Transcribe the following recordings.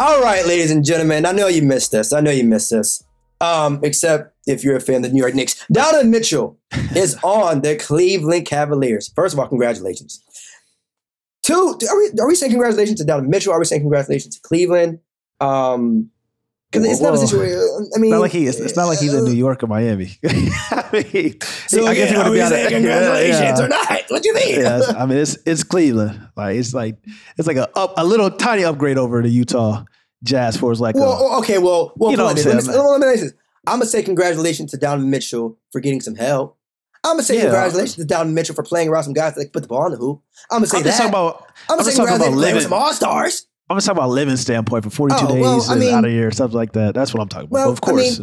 All right, ladies and gentlemen, I know you missed this. I know you missed this. Um, except if you're a fan of the New York Knicks. Donovan Mitchell is on the Cleveland Cavaliers. First of all, congratulations. Two, are we, are we saying congratulations to Donovan Mitchell? Are we saying congratulations to Cleveland? Um, because it's not a situation. Uh, I mean, Not like he is. It's not like he's in New York or Miami. I mean, So I guess again, are we saying of- congratulations Yeah, or not? What do you mean? yeah, I mean, it's it's Cleveland. Like it's like it's like a up, a little tiny upgrade over the Utah Jazz for like Well, a, okay, well, well, You know let me, what I'm let me, saying, let me say this. I'm gonna say congratulations to Donovan Mitchell for getting some help. I'm gonna say Yeah. congratulations to Donovan Mitchell for playing around some guys that put the ball in the hoop. I'm gonna say I'm that. just talking about. I'm gonna I'm say talking about congratulations for playing with living. some all stars. I'm just talking about living standpoint for 42 Oh, days well, I mean- out of here, stuff like that. That's what I'm talking about. Well, of I mean, course,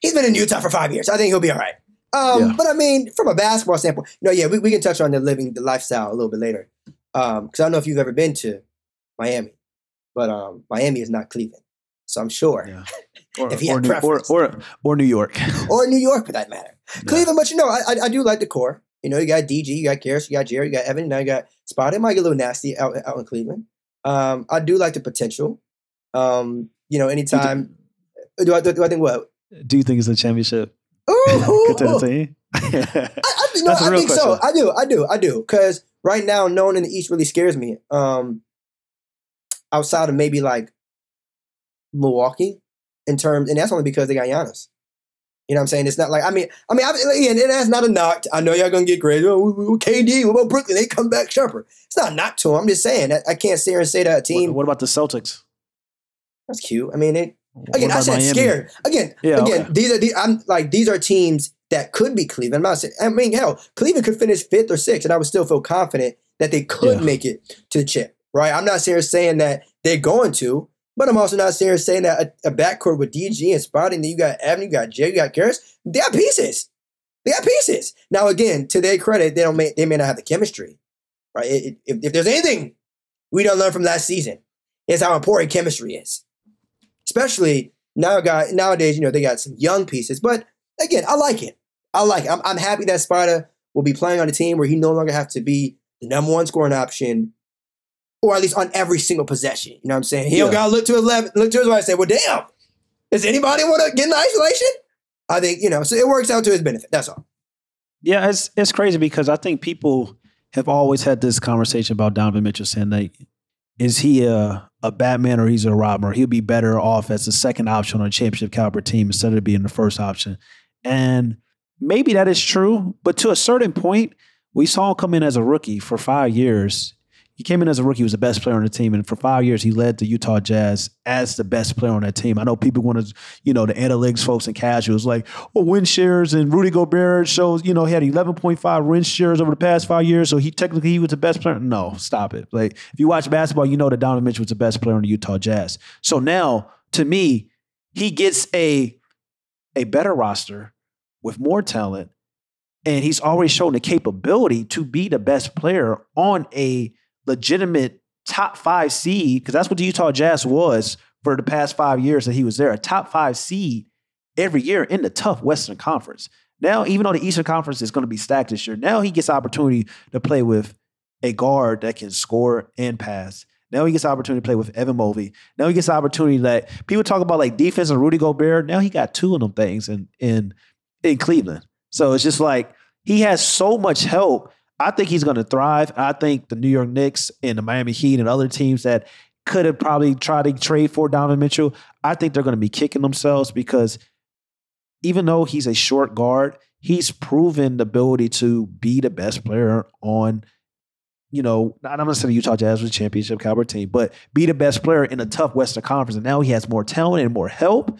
He's been in Utah for five years. I think he'll be all right. Um, Yeah. but I mean, from a basketball standpoint, no, yeah, we, we can touch on the living the lifestyle a little bit later. Um, because I don't know if you've ever been to Miami, but um, Miami is not Cleveland, so I'm sure, yeah. Or, if he or, had New, or, preference. or or New York. or New York for that matter. Cleveland, but you know, I, I I do like the core. You know, you got DG, you got Caris, you got Jerry, you got Evan, now you got Spot. It might get a little nasty out out in Cleveland. Um, I do like the potential. Um, you know, anytime. Do I, do I think what? Do you think it's a championship Ooh, team? I, I, no, That's a I think so. question. I do. I do. I do. Because right now, no one in the East really scares me. Um, outside of maybe like Milwaukee, in terms, and that's only because they got Giannis. You know what I'm saying? It's not like I mean, I mean, I, and that's not a knock. I know y'all gonna get crazy. Oh, KD, what about Brooklyn? They come back sharper. It's not a knock to them. I'm just saying. I, I can't sit here and say that a team What, what about the Celtics? that's cute. I mean, it, Again, I said Miami? scared. Again, Yeah, again, okay. these are the I'm like these are teams that could be Cleveland. I'm not saying I mean hell, Cleveland could finish fifth or sixth, and I would still feel confident that they could Yeah. make it to the chip. Right? I'm not serious saying that they're going to, but I'm also not serious saying that a, a backcourt with DG and Spotting, then you got Evan, you got Jay, you got Caris, they got pieces. They got pieces. Now again, to their credit, they don't may, they may not have the chemistry. Right? It- it- if, if there's anything we don't learn from last season, it's how important chemistry is especially now guy nowadays you know they got some young pieces but again i like it i like it i'm, I'm happy that Sparta will be playing on a team where he no longer have to be the number one scoring option or at least on every single possession you know what i'm saying he don't Yeah. gotta look to his left look to his right and say well damn does anybody want to get in isolation i think you know so it works out to his benefit that's all Yeah, it's it's crazy because I think people have always had this conversation about Donovan Mitchell saying that is he a a Batman or he's a Robin or he'll be better off as the second option on a championship caliber team instead of being the first option. And maybe that is true, but to a certain point, we saw him come in as a rookie for five years. He came in as a rookie, he was the best player on the team, and for five years he led the Utah Jazz as the best player on that team. I know people want to, you know, the analytics folks and casuals like, well, win shares and Rudy Gobert shows, you know, he had 11.5 win shares over the past five years, so he technically he was the best player. No, stop it. Like if you watch basketball, you know that Donovan Mitchell was the best player on the Utah Jazz. So now, to me, he gets a a better roster with more talent, and he's always shown the capability to be the best player on a legitimate top five seed, because that's what the Utah Jazz was for the past five years that he was there, a top five seed every year in the tough Western Conference. Now, even though the Eastern Conference is going to be stacked this year, now he gets opportunity to play with a guard that can score and pass. Now he gets opportunity to play with Evan Mobley. Now he gets opportunity that people talk about like defense and Rudy Gobert. Now he got two of them things in in in Cleveland. So it's just like he has so much help. I think he's going to thrive. I think the New York Knicks and the Miami Heat and other teams that could have probably tried to trade for Donovan Mitchell, I think they're going to be kicking themselves because even though he's a short guard, he's proven the ability to be the best player on, you know, not I'm not saying the Utah Jazz was championship caliber team, but be the best player in a tough Western Conference. And now he has more talent and more help.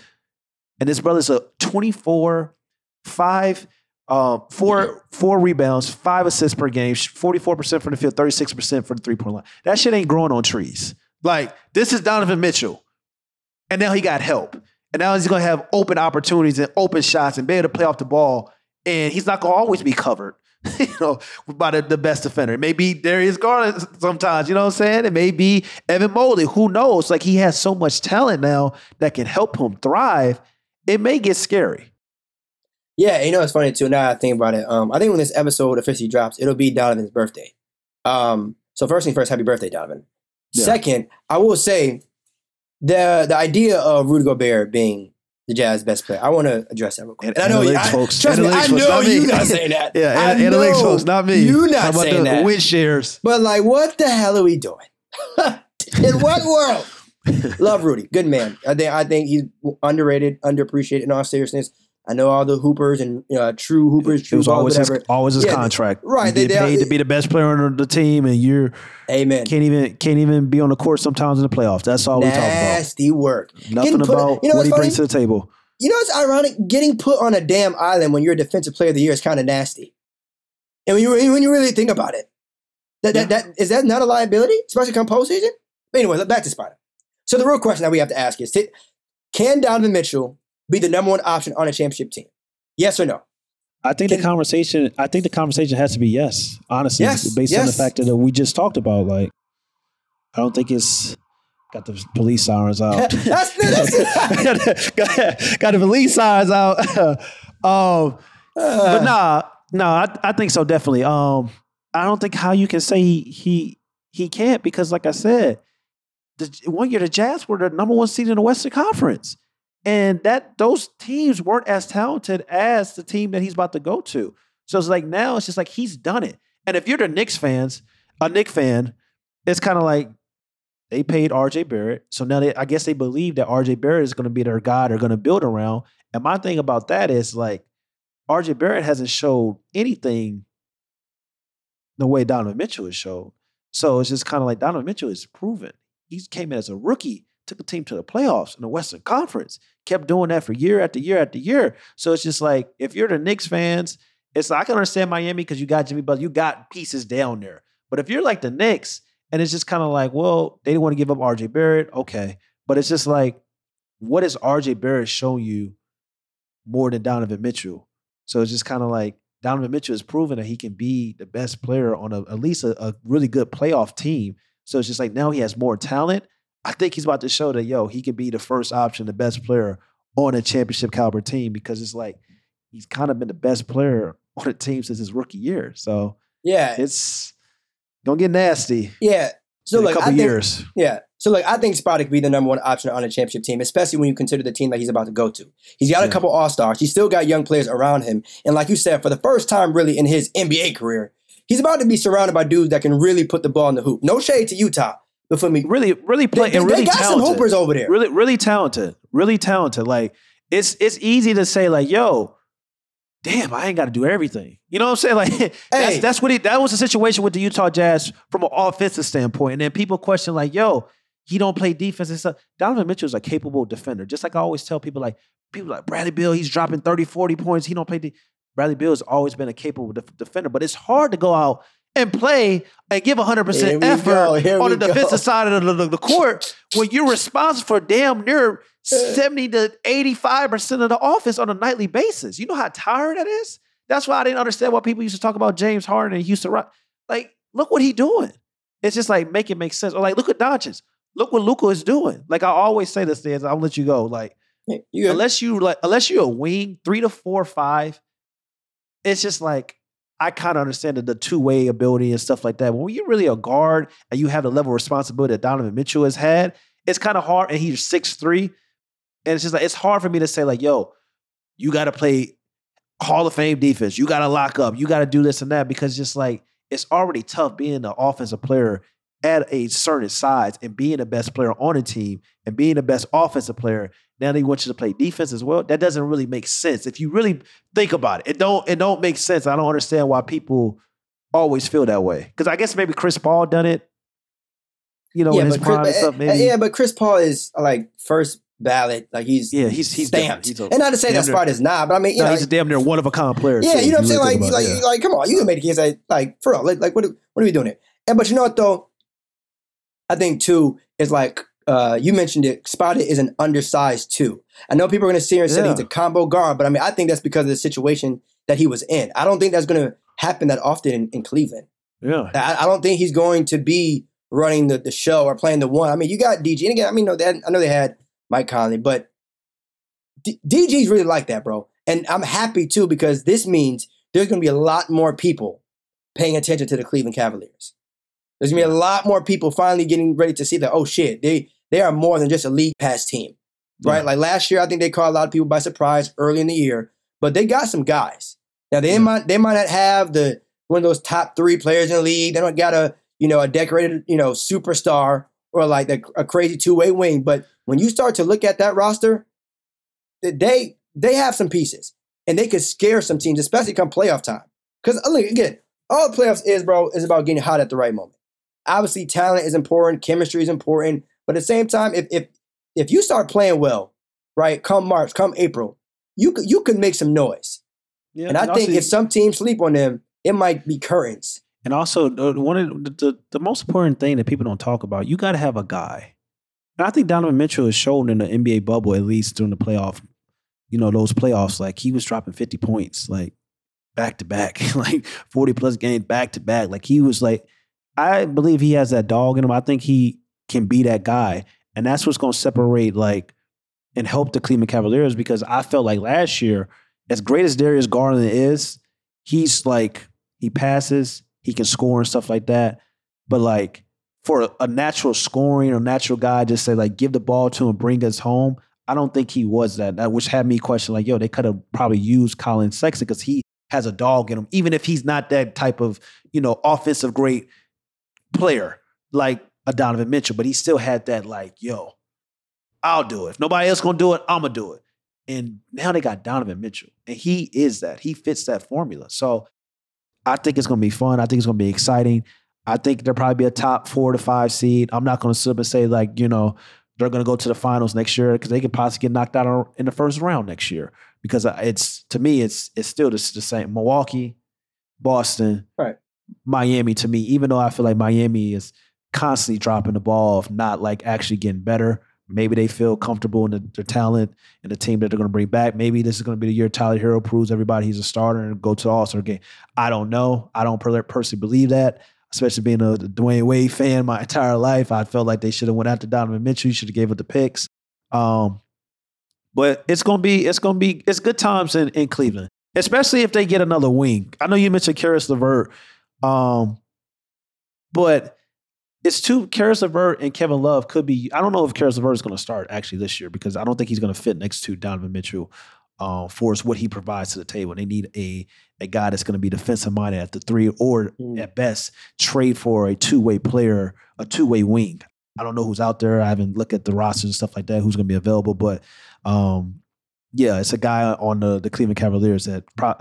And this brother's a 24, 5, um, four, four rebounds, five assists per game, 44% from the field, 36% for the three-point line. That shit ain't growing on trees. Like, this is Donovan Mitchell. And now he got help. And now he's going to have open opportunities and open shots and be able to play off the ball. And he's not going to always be covered, you know, by the, the best defender. Maybe Darius Garland sometimes, you know what I'm saying? It may be Evan Mobley. Who knows? Like he has so much talent now that can help him thrive. It may get scary. Yeah, you know it's funny too. Now I think about it, um, I think when this episode officially drops, it'll be Donovan's birthday. Um, so first thing first, happy birthday, Donovan. Yeah. Second, I will say the the idea of Rudy Gobert being the Jazz best player, I want to address that real quick. And I know, Analytics I, folks. trust me, I Analytics folks, know not me. you not saying that. Yeah, I an- analytics folks, not me. You not How about saying the that. win shares? But like, what the hell are we doing? In what world? Love Rudy, good man. I think I think he's underrated, underappreciated. In all seriousness, I know all the hoopers and uh, true hoopers, It was always his, whatever. always his Yeah, contract. right, You they- get they- paid to be the best player on the team, and you're Amen. can't even can't even be on the court sometimes in the playoffs. That's all we talk about. Nasty work. Nothing put- about you know what he brings funny? to the table. You know what's ironic? Getting put on a damn island when you're a defensive player of the year is kind of nasty. And when you when you really think about it, that, that, that is that not a liability, especially come postseason? But anyway, back to Spider. So the real question that we have to ask is: Can Donovan Mitchell be the number one option on a championship team? Yes or no? I think Can- the conversation. I think the conversation has to be yes. Honestly, Yes, based on the fact that we just talked about. Like, I don't think it's got the police sirens out. That's- that's- got, got the police sirens out. um, but nah, nah, I, I think so definitely. Um, I don't think how you can say he he, he can't because, like I said, the, one year the Jazz were the number one seed in the Western Conference, and that those teams weren't as talented as the team that he's about to go to. So it's like now it's just like he's done it. And if you're the Knicks fans, a Knick fan, it's kind of like they paid RJ Barrett. So now they, I guess they believe that RJ Barrett is going to be their guy they're going to build around. And my thing about that is like RJ Barrett hasn't showed anything the way Donovan Mitchell has showed. So it's just kind of like Donovan Mitchell is proven. He came in as a rookie, took a team to the playoffs in the Western Conference, kept doing that for year after year after year. So it's just like if you're the Knicks fans, it's like I can understand Miami because you got Jimmy Butler, you got pieces down there. But if you're like the Knicks, and it's just kind of like, well, they didn't want to give up RJ Barrett, okay. But it's just like, what has RJ Barrett shown you more than Donovan Mitchell? So it's just kind of like Donovan Mitchell has proven that he can be the best player on a, at least a, a really good playoff team. So it's just like now he has more talent. I think he's about to show that yo, he could be the first option, the best player on a championship caliber team because it's like he's kind of been the best player on a team since his rookie year. So yeah, it's gonna get nasty yeah. So like, a couple I think, years. Yeah. So like I think Spotty could be the number one option on a championship team, especially when you consider the team that he's about to go to. He's got a couple all stars. He's still got young players around him. And like you said, for the first time really in his NBA career, he's about to be surrounded by dudes that can really put the ball in the hoop. No shade to Utah. But for me, Really, really they, play they- and they really got some talented. hoopers over there. Really, really talented. Really talented. Like it's it's easy to say like, yo, damn, I ain't got to do everything. You know what I'm saying? Like Hey. that's that's what he, that was the situation with the Utah Jazz from an offensive standpoint. And then people question like, yo, he don't play defense and stuff. Donovan Mitchell is a capable defender. Just like I always tell people like people like Bradley Beal, he's dropping 30, 40 points. He don't play de- Bradley Beal has always been a capable def- defender, but it's hard to go out and play and give 100% Here effort on the defensive go. side of the, the, the court when you're responsible for damn near 70 to 85% of the offense on a nightly basis. You know how tired that is? That's why I didn't understand why people used to talk about James Harden and Houston Rock. Like, look what he doing. It's just like make it make sense. Or like, look at Doncic. Look what Luka is doing. Like I always say this, Dan, I'll let you go. Like, You unless you like unless you're a wing, three to four, five, it's just like I kind of understand the, the two-way ability and stuff like that. When you're really a guard and you have the level of responsibility that Donovan Mitchell has had, it's kind of hard. And he's six three, and it's just like it's hard for me to say like, yo, you got to play Hall of Fame defense. You got to lock up. You got to do this and that because just like it's already tough being an offensive player at a certain size and being the best player on a team and being the best offensive player. Now they want you to play defense as well. That doesn't really make sense if you really think about it. It don't. It don't make sense. I don't understand why people always feel that way. Because I guess maybe Chris Paul done it. You know, in his prime and stuff. uh, Maybe. yeah, but Chris Paul is like first ballot. Like he's Yeah, he's he's stamped. He's a, and not to say that spot is not, but I mean, you no, know, he's a damn near one of a kind player. Yeah, too, you know what I'm saying? Like, about like, yeah. like, come on, you can make the case like, like for real. Like, like what, what are we doing here? And but you know what though? I think too is like uh, you mentioned it. Spotted is an undersized two. I know people are going to sit here and say he's a combo guard, but I mean, I think that's because of the situation that he was in. I don't think that's going to happen that often in, in Cleveland. yeah. I, I don't think he's going to be running the, the show or playing the one. I mean, you got DG, and again, I mean, no, they had, I know they had Mike Conley, but D- DG's really like that, bro. And I'm happy too because this means there's going to be a lot more people paying attention to the Cleveland Cavaliers. There's going to be a lot more people finally getting ready to see that. Oh shit, they they are more than just a league pass team, right? Yeah. Like last year, I think they caught a lot of people by surprise early in the year, but they got some guys. Now they Yeah. might they might not have the one of those top three players in the league. They don't got a you know a decorated you know superstar or like a, a crazy two way wing. But when you start to look at that roster, th- they they have some pieces and they could scare some teams, especially come playoff time. Because look again, all the playoffs is bro is about getting hot at the right moment. Obviously, talent is important, chemistry is important, but at the same time, if if if you start playing well, right, come March, come April, you could you could make some noise. Yeah, And I think also- if some teams sleep on them, it might be currents. And also, one of the, the, the most important thing that people don't talk about, you got to have a guy. And I think Donovan Mitchell is shown in the NBA bubble, at least during the playoff, you know, those playoffs, like he was dropping 50 points, like back to back, like 40 plus games back to back. Like he was like, I believe he has that dog in him. I think he can be that guy. And that's what's going to separate, like, and help the Cleveland Cavaliers because I felt like last year, as great as Darius Garland is, he's like, he passes, he can score and stuff like that. But like for a, natural scoring or natural guy, just say like give the ball to him, bring us home. I don't think he was that. That which had me question like, yo, they could have probably used Collin Sexton because he has a dog in him, even if he's not that type of you know offensive great player like a Donovan Mitchell, but he still had that like, yo, I'll do it. If nobody else gonna do it, I'm gonna do it. And now they got Donovan Mitchell, and he is that. He fits that formula. So I think it's gonna be fun. I think it's gonna be exciting. I think there'll probably be a top four to five seed. I'm not gonna sit up and say like you know they're gonna go to the finals next year because they could possibly get knocked out in the first round next year. Because uh, it's to me, it's it's still the, the same. Milwaukee, Boston, Right. Miami. To me, even though I feel like Miami is constantly dropping the ball of not like actually getting better. Maybe they feel comfortable in the, their talent and the team that they're going to bring back. Maybe this is going to be the year Tyler Herro proves everybody he's a starter and go to the All Star game. I don't know. I don't personally believe that, especially being a Dwyane Wade fan my entire life. I felt like they should have went after Donovan Mitchell. You should have gave up the picks. Um, but it's gonna be it's gonna be it's good times in, in Cleveland, especially if they get another wing. I know you mentioned Caris LeVert, um, but it's two Caris LeVert and Kevin Love could be. I don't know if Caris LeVert is going to start actually this year because I don't think he's going to fit next to Donovan Mitchell uh, for what he provides to the table. They need a a guy that's going to be defensive minded at the three, or Mm. at best trade for a two way player, a two way wing. I don't know who's out there. I haven't looked at the rosters and stuff like that. Who's going to be available? But um, yeah, it's a guy on the the Cleveland Cavaliers that pro-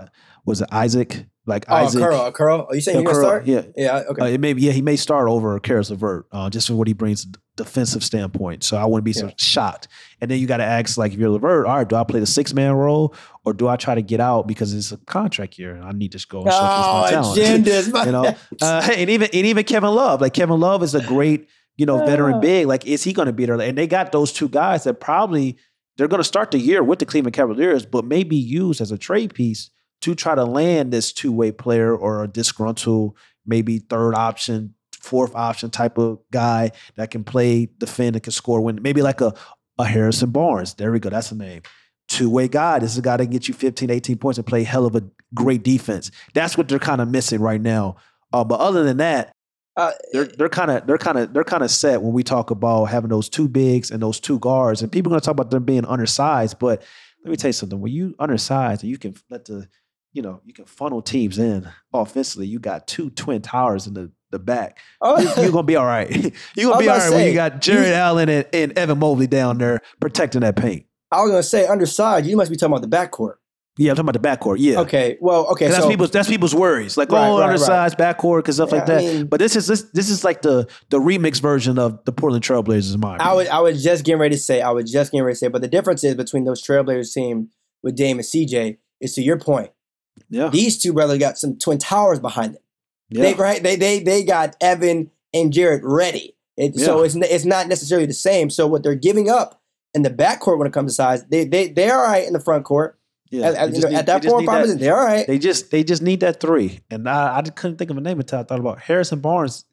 was it Isaac like Oh, Isaac. Curl, Curl. Are you saying Yeah, he's gonna start? yeah, Yeah. Okay. uh, it may be, yeah, he may start over Caris LeVert, uh, just for what he brings defensive standpoint. So I wouldn't be so Yeah. shocked. And then you got to ask, like, if you're LeVert, all right, do I play the six man role or do I try to get out because it's a contract year and I need to go and showcase my oh, talent? you know, uh, and even and even Kevin Love, like Kevin Love is a great, you know, veteran big. Like, is he going to be there? And they got those two guys that probably they're going to start the year with the Cleveland Cavaliers, but may be used as a trade piece to try to land this two way player or a disgruntled, maybe third option, fourth option type of guy that can play, defend, and can score. When maybe like a a Harrison Barnes. There we go. That's the name. Two way guy. This is a guy that can get you 15, 18 points and play hell of a great defense. That's what they're kind of missing right now. Uh, but other than that, Uh, they're they're kind of they're kind of they're kind of set when we talk about having those two bigs and those two guards. And people are going to talk about them being undersized, but let me tell you something. When you undersized and you can let the you know you can funnel teams in offensively, you got two twin towers in the the back. oh, You, you're gonna be all right. You're gonna be all right to when you got Jarrett you- Allen and, and Evan Mobley down there protecting that paint. I was gonna say undersized. You must be talking about the backcourt. Yeah, I'm talking about the backcourt. Yeah. Okay. Well, okay. So that's people's that's people's worries. Like, Right, oh, right, right. undersized backcourt because stuff like Yeah, I that. mean- but this is this this is like the the remix version of the Portland Trailblazers, in my I was opinion. I was just getting ready to say I was just getting ready to say, but the difference is between those Trailblazers team with Dame and CJ is to your point. Yeah, These two brothers got some twin towers behind them. yeah. They right they they they got Evan and Jarrett ready. It, So it's it's not necessarily the same. So what they're giving up in the backcourt when it comes to size, they they they're all right in the front court. yeah. At, at- you know, need- at that need proposition, they're all right. They just they just need that three, and I, I just couldn't think of a name until I thought about Harrison Barnes.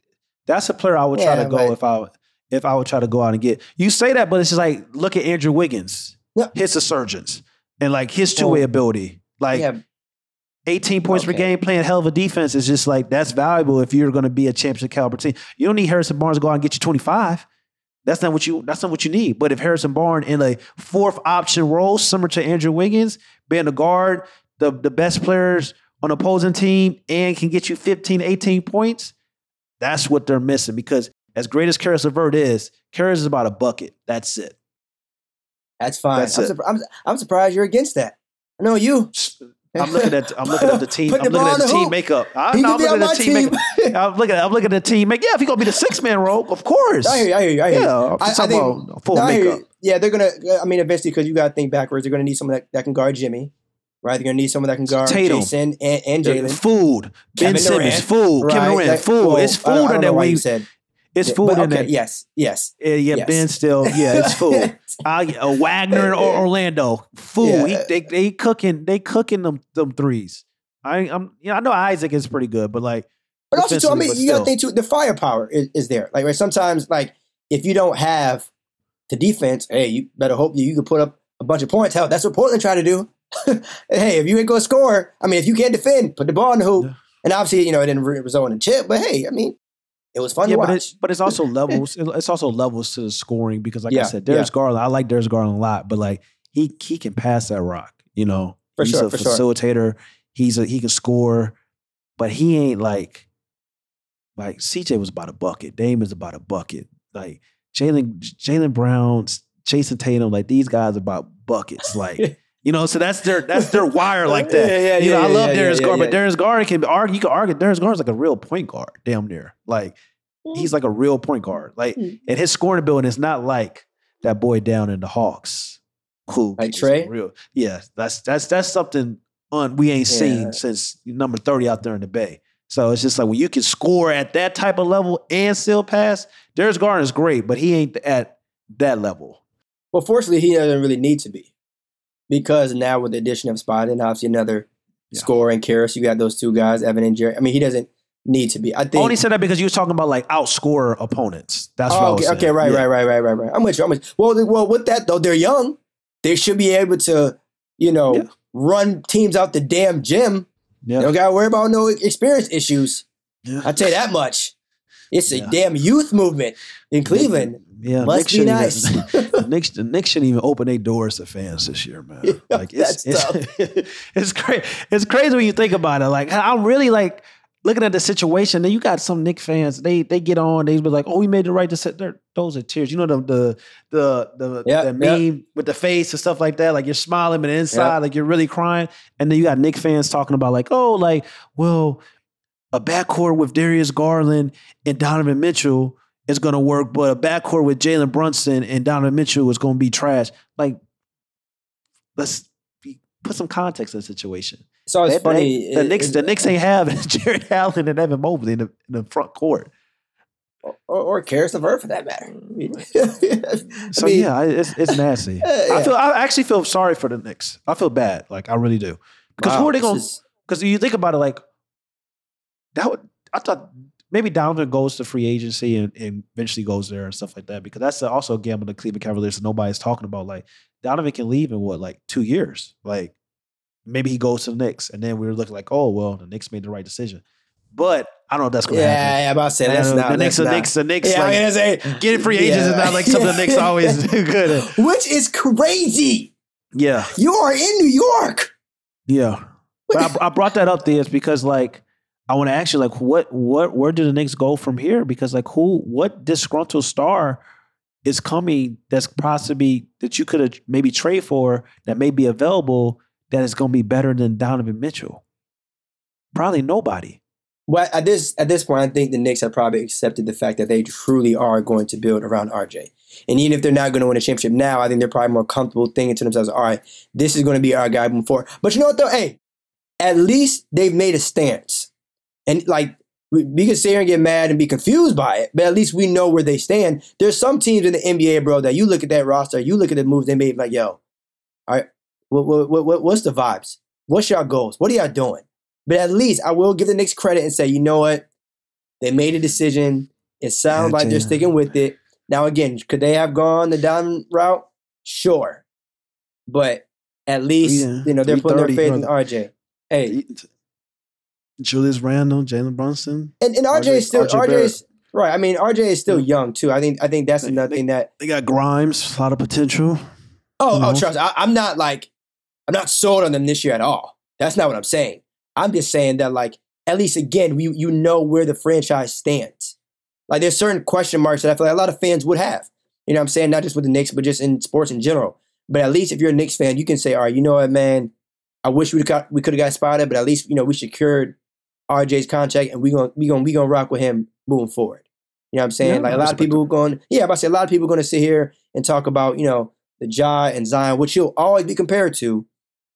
That's a player I would try Yeah, to go but- if I if I would try to go out and get. You say that, but it's just like look at Andrew Wiggins, Yeah. his resurgence, and like his two way ability, like. yeah, 18 points per game, playing hell of a defense is just like that's valuable if you're going to be a championship caliber team. You don't need Harrison Barnes to go out and get you 25. That's not what you. That's not what you need. But if Harrison Barnes in a fourth option role, similar to Andrew Wiggins, being a guard, the the best players on opposing team, and can get you 15, 18 points, that's what they're missing. Because as great as Caris LeVert is, Caris is about a bucket. That's it. That's fine. That's I'm, it. surpri- I'm, I'm surprised you're against that. I know you. I'm looking at I'm looking at the team. Put I'm looking at the the team makeup. I, He no, could I'm looking at the team team. makeup. I'm looking at I'm looking at the team make. Yeah, if he's gonna be the six man role, of course. I hear you. I hear you. I hear you. Yeah, I, I think, about full no, I hear you. makeup. Yeah, they're gonna. I mean, eventually, because you got to think backwards. They're gonna need someone that, that can guard Jimmy, right? They're gonna need someone that can guard Tatum. Jayson and, and Jalen. Food. Ben Kevin Simmons. Durant, Food. right? Kevin Durant. Food. well, it's food know that you wing. It's Yeah, food but in okay, that. Yes. Yes. Yeah, yeah, yes. Ben still. Yeah, it's food. I, uh, Wagner or Orlando. Food. Yeah. He, they they cooking. They cooking them them threes. I, I'm. Yeah, I know Isaac is pretty good, but like. But also, too, I mean, you got to think too. The firepower is, is there. Like, right? Sometimes, like, if you don't have the defense, hey, you better hope you, you can put up a bunch of points. Hell, that's what Portland tried to do. hey, if you ain't gonna score, I mean, if you can't defend, put the ball in the hoop. Yeah. And obviously, you know, it didn't result in a chip. But hey, I mean, it was fun yeah, but it's but it's also levels. It's also levels to the scoring because, like I Yeah, said, Darius Garland. I like Darius Garland a lot, but like he he can pass that rock. You know, For he's sure, a for sure. facilitator. He's a he can score, but he ain't like like CJ was about a bucket. Dame is about a bucket. Like Jalen Jalen Brown, Jayson Tatum, like these guys about buckets. Like you know, so that's their that's their wire like that. Yeah, yeah, you know, yeah, I love yeah, Darius yeah, Garland, yeah. but Darius Garland can argue. You can argue Darius Garland's like a real point guard, damn near. Like he's like a real point guard. Like, Mm. and his scoring ability is not like that boy down in the Hawks. Who Like Trey? Real, yeah. That's that's that's something on we ain't seen since number thirty out there in the Bay. So it's just like when you can score at that type of level and still pass. Darius Garland is great, but he ain't at that level. well, fortunately, he doesn't really need to be because now with the addition of Spot obviously another Yeah. scorer and Caris, you got those two guys, Evan and Jerry. I mean, he doesn't need to be. I think. only said that because you was talking about like outscore opponents. That's what I Oh, was okay, okay, right, Yeah. right, right, right, right, right. I'm with you. I'm with you. Well, well, with that though, they're young. They should be able to, you know, Yeah. run teams out the damn gym. They Yeah. don't got to worry about no experience issues. yeah. I tell you that much. It's a damn youth movement in Cleveland. Yeah, Must Knicks be nice. Even, the Knicks, the Knicks shouldn't even open their doors to fans this year, man. Yeah, Like it's it's, it's crazy. It's crazy when you think about it. Like I'm really like looking at the situation. Then you got some Knicks fans. They they get on. They be like, "Oh, we made the right decision." Those are tears. You know the the the the, Yeah, the meme with the face and stuff like that. Like you're smiling, but inside, like you're really crying. And then you got Knick fans talking about like, "Oh, like well." A backcourt with Darius Garland and Donovan Mitchell is going to work, but a backcourt with Jalen Brunson and Donovan Mitchell is going to be trash. Like, let's be, put some context in the situation. So it's They- funny. they- the it- Knicks, it- the Knicks ain't have Jarrett Allen and Evan Mobley in the, in the front court. or, or Caris LeVert for that matter. I So mean, yeah, it's it's nasty. Yeah, I feel I actually feel sorry for the Knicks. I feel bad, like I really do, because wow, who are they going? is- Because you think about it, like that. Would, I thought maybe Donovan goes to free agency and, and eventually goes there and stuff like that. Because that's also a gamble the Cleveland Cavaliers that nobody's talking about. Like Donovan can leave in what, like two years? Like maybe he goes to the Knicks, and then we are looking like, oh well, the Knicks made the right decision. But I don't know if that's going to happen. Yeah, yeah, I'm about to say that's not. the Knicks, the Knicks, the Knicks, Yeah, like, I mean, a, getting free agents is not like something the Knicks always do good. Which is crazy. Yeah, You are in New York. yeah. But I, I brought that up there is because like I want to ask you like what what where do the Knicks go from here? Because like who what disgruntled star is coming that's possibly that you could have maybe trade for that may be available that is going to be better than Donovan Mitchell? Probably nobody. Well, at this at this point, I think the Knicks have probably accepted the fact that they truly are going to build around RJ. And even if they're not going to win a championship now, I think they're probably more comfortable thinking to themselves, "All right, this is going to be our guy moving forward." But you know what though? Hey, at least they've made a stance, and like we, we can sit here and get mad and be confused by it, but at least we know where they stand. There's some teams in the NBA, bro, that you look at that roster, you look at the moves they made, like, yo, all right, what, what, what, what- what's the vibes? What's your goals? What are y'all doing? But at least I will give the Knicks credit and say, you know what? They made a decision. It sounds Yeah, like they're sticking with it. Now, again, could they have gone the down route? Sure. But at least, Yeah, you know, they're putting their faith in. RJ. Hey, Julius Randle, Jalen Brunson. and, and RJ RJ is still RJ RJ's Right. I mean, RJ is still young too. I think I think that's They- another thing that They got Grimes, a lot of potential. Oh, oh, Mhm. trust. I, I'm not like, I'm not sold on them this year at all. That's not what I'm saying. I'm just saying that, like, at least again, we you know where the franchise stands. Like, there's certain question marks that I feel like a lot of fans would have. You know, what I'm saying not just with the Knicks, but just in sports in general. But at least if you're a Knicks fan, you can say, all right, you know what, man, I wish we got we could have got spotted, but at least you know we secured RJ's contract, and we gonna we gonna we gonna rock with him moving forward. You know what I'm saying? Yeah, like a lot of people going, yeah, but I say a lot of people going to sit here and talk about you know the Ja and Zion, which he'll always be compared to,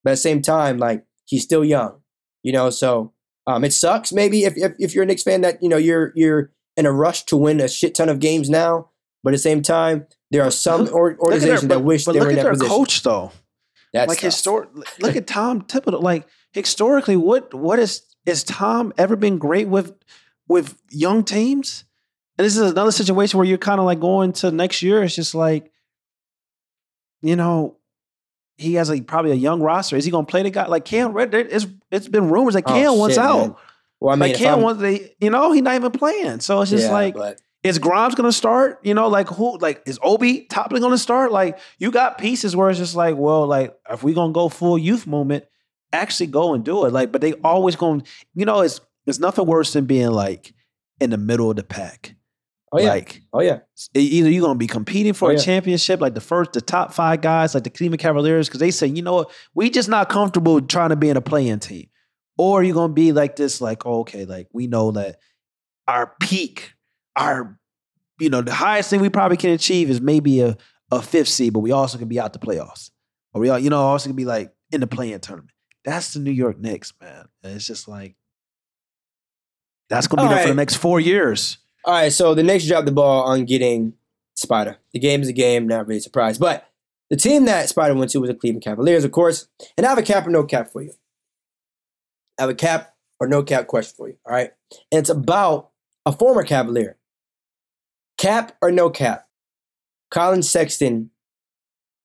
but at the same time, like he's still young, you know. So um, it sucks maybe if, if if you're a Knicks fan that you know you're you're in a rush to win a shit ton of games now, but at the same time, there are some or, Look at their- organizations that wish but they look were in at that their position. coach though. That's like historic. Look at Tom Thibodeau. Like historically, what what is is Tom ever been great with with young teams? And this is another situation where you're kind of like going to next year. It's just like, you know, he has a probably a young roster. Is he going to play the guy like Cam Reddish? It's it's been rumors that Oh, Cam wants shit, out. man. Well, I mean, like Cam wants they, you know, he's not even playing. So it's just yeah, like, but is Grimes going to start? You know, like who? Like is Obi Toppin going to start? Like you got pieces where it's just like, well, like if we going to go full youth moment, actually go and do it. Like, but they always going. You know, it's it's nothing worse than being like in the middle of the pack. oh yeah, Like oh yeah, either you're going to be competing for Oh, a yeah. championship, like the first, the top five guys, like the Cleveland Cavaliers, because they say, you know what, we just not comfortable trying to be in a play-in team, or you're going to be like this, like oh, okay, like we know that our peak, our you know, the highest thing we probably can achieve is maybe a a fifth seed, but we also can be out the playoffs, or we all, you know, also can be like in the play-in tournament. That's the New York Knicks, man. And it's just like that's going to be All there for the next four years. All right, so the Knicks dropped the ball on getting Spider. The game is a game, not really surprised. But the team that Spider went to was the Cleveland Cavaliers, of course. And I have a cap or no cap for you. I have a cap or no cap question for you. All right. And it's about a former Cavalier. Cap or no cap? Collin Sexton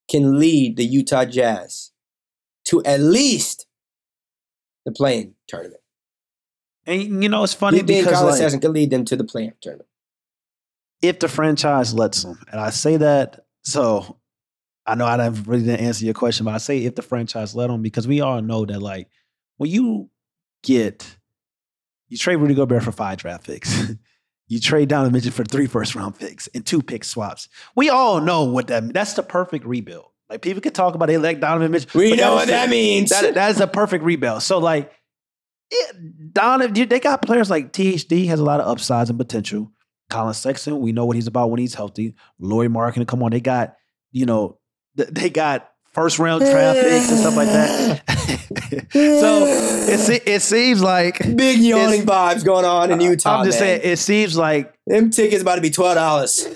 can lead the Utah Jazz to at least the play-in tournament. And you know, it's funny because Collin like, can lead them to the play-in tournament? if the franchise lets them, and I say that, so I know I didn't really didn't answer your question, but I say if the franchise let them because we all know that like when you get you trade Rudy Gobert for five draft picks, you trade Donovan midget for three first round picks and two pick swaps. We all know what that that's the perfect rebuild. Like people could talk about they elect Donovan Mitchell. We know what that means. that, that is a perfect rebuild. So like, yeah, Donovan, they got players like THT has a lot of upsides and potential. Collin Sexton, we know what he's about when he's healthy. Lauri Markkanen, come on, they got you know they got first round draft picks and stuff like that. so it it seems like Big yawning vibes going on in Utah. I'm just man. saying it seems like them tickets about to be twelve dollars.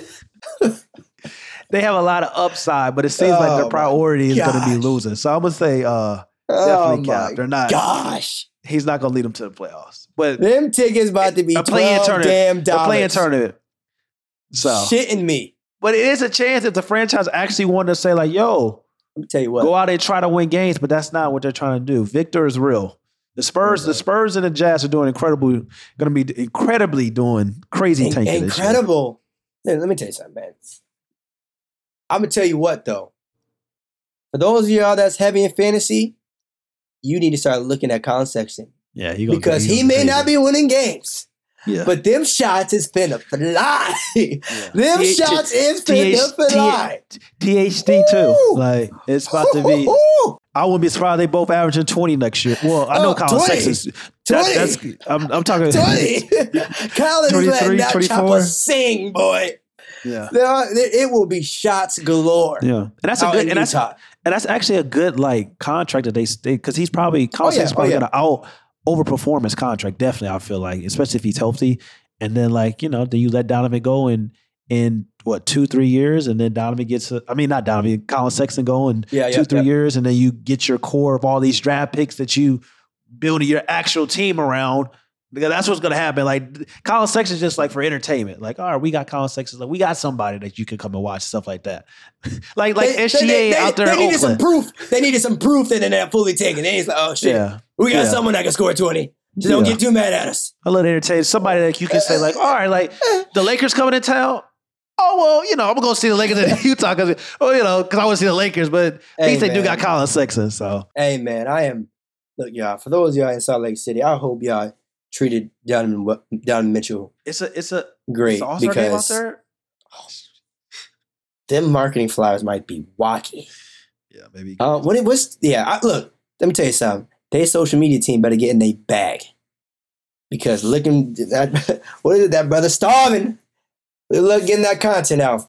They have a lot of upside, but it seems like Oh, their priority is going to be losing. So I'm gonna say uh, Oh definitely my cap. They're not. gosh, He's not going to lead them to the playoffs, but them tickets about to be a play-in tournament. damn a dollars. play-in tournament. So, shitting me. but it is a chance if the franchise actually wanted to say like, "Yo, Let me tell you what. go out and try to win games," but that's not what they're trying to do. Victor is real. The Spurs, the Spurs and the Jazz are doing incredible. Going to be incredibly doing crazy In- tanking. incredible. Let me tell you something, man. I'm gonna tell you what though. For those of y'all that's heavy in fantasy, you need to start looking at Collin Sexton Yeah, he because he he may crazy. not be winning games, Yeah. but them shots is finna fly. them T- shots is T- finna T- fly. THT too. Like it's about to be. I wouldn't be surprised they both averaging twenty next year. Well, I know Oh, Collin 20. Sexton's. That, that's I'm, I'm talking 20. Collin is 23, letting that 24. chopper sing, boy. Yeah, There are, there, it will be shots galore. yeah, and that's a good. And that's. And that's actually a good like contract that they because he's probably Collin Oh, yeah. Oh, probably Oh, yeah. gonna out overperform his contract. Definitely, I feel like, especially if he's healthy. And then like you know, then you let Donovan go in in what two three years, and then Donovan gets. A, I mean, not Donovan, Collin Sexton go in Yeah, two yeah, three yeah. years, and then you get your core of all these draft picks that you building your actual team around. Because that's what's gonna happen. Like Collin Sexton's just like for entertainment. Like, all right, we got Collin Sexton. Like, we got somebody that you can come and watch stuff like that. like like They- SGA they, they, out there They needed some proof. They needed some proof that they're not fully taken. They was like, oh shit, Yeah. we got Yeah. someone that can score twenty. Just don't get too mad at us. A little entertaining. Somebody that you can say like, all right, like the Lakers coming to town. Oh well, you know I'm gonna go see the Lakers in Utah because, oh you know, because I want to see the Lakers, but at Hey, least they do got Collin Sexton. So Hey man, I am. Look, y'all. For those of y'all in Salt Lake City, I hope y'all treated Donovan Donovan Mitchell it's a it's a great it's an All-Star game out because there. them marketing flyers might be wacky. Yeah, maybe. Uh, when it was, yeah. I, look, let me tell you something. Their social media team better get in their bag because looking that what is it? That brother starving. Look, getting that content out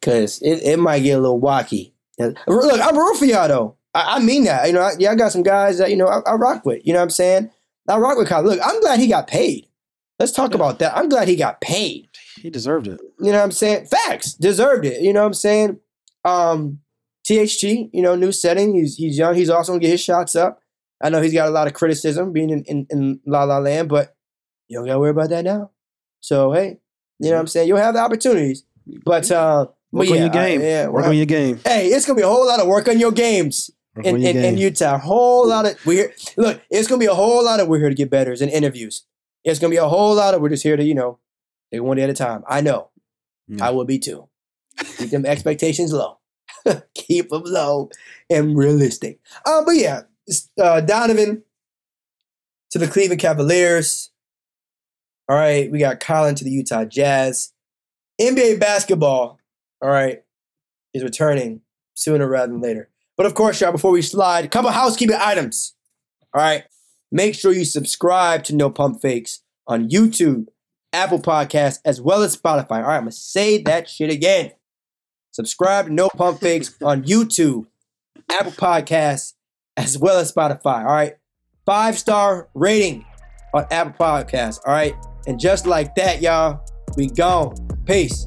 because it, it might get a little wacky. Look, I'm rooting for y'all though. I, I mean that. You know, I, yeah, I got some guys that you know I, I rock with. You know what I'm saying? I rock with Collin. Look, I'm glad he got paid. Let's talk Yeah. about that. I'm glad he got paid. he deserved it. You know what I'm saying? Facts. Deserved it. You know what I'm saying? Um, THT, you know, new setting. He's he's young. He's also gonna get his shots up. I know he's got a lot of criticism being in, in, in La La Land, but you don't gotta worry about that now. So hey, you know what I'm saying? You'll have the opportunities. But uh Work but on yeah, your game. I- yeah, Work on your game. Hey, it's gonna be a whole lot of work on your games in, in, in. Utah. A whole lot of we're here. Look, it's gonna be a whole lot of we're here to get betters and interviews. It's gonna be a whole lot of we're just here to, you know, take one day at a time. I know. Yeah. I will be too. Keep them expectations low. Keep them low and realistic. Um, but yeah, uh, Donovan to the Cleveland Cavaliers. All right, we got Collin to the Utah Jazz. NBA basketball, all right, is returning sooner rather than later. But of course, y'all, before we slide, a couple housekeeping items. All right, make sure you subscribe to No Pump Fakes on YouTube, Apple Podcasts, as well as Spotify. All right, I'm gonna say that shit again. Subscribe to No Pump Fakes on YouTube, Apple Podcasts, as well as Spotify. All right, five star rating on Apple Podcasts. All right, and just like that, y'all, we gone. Peace.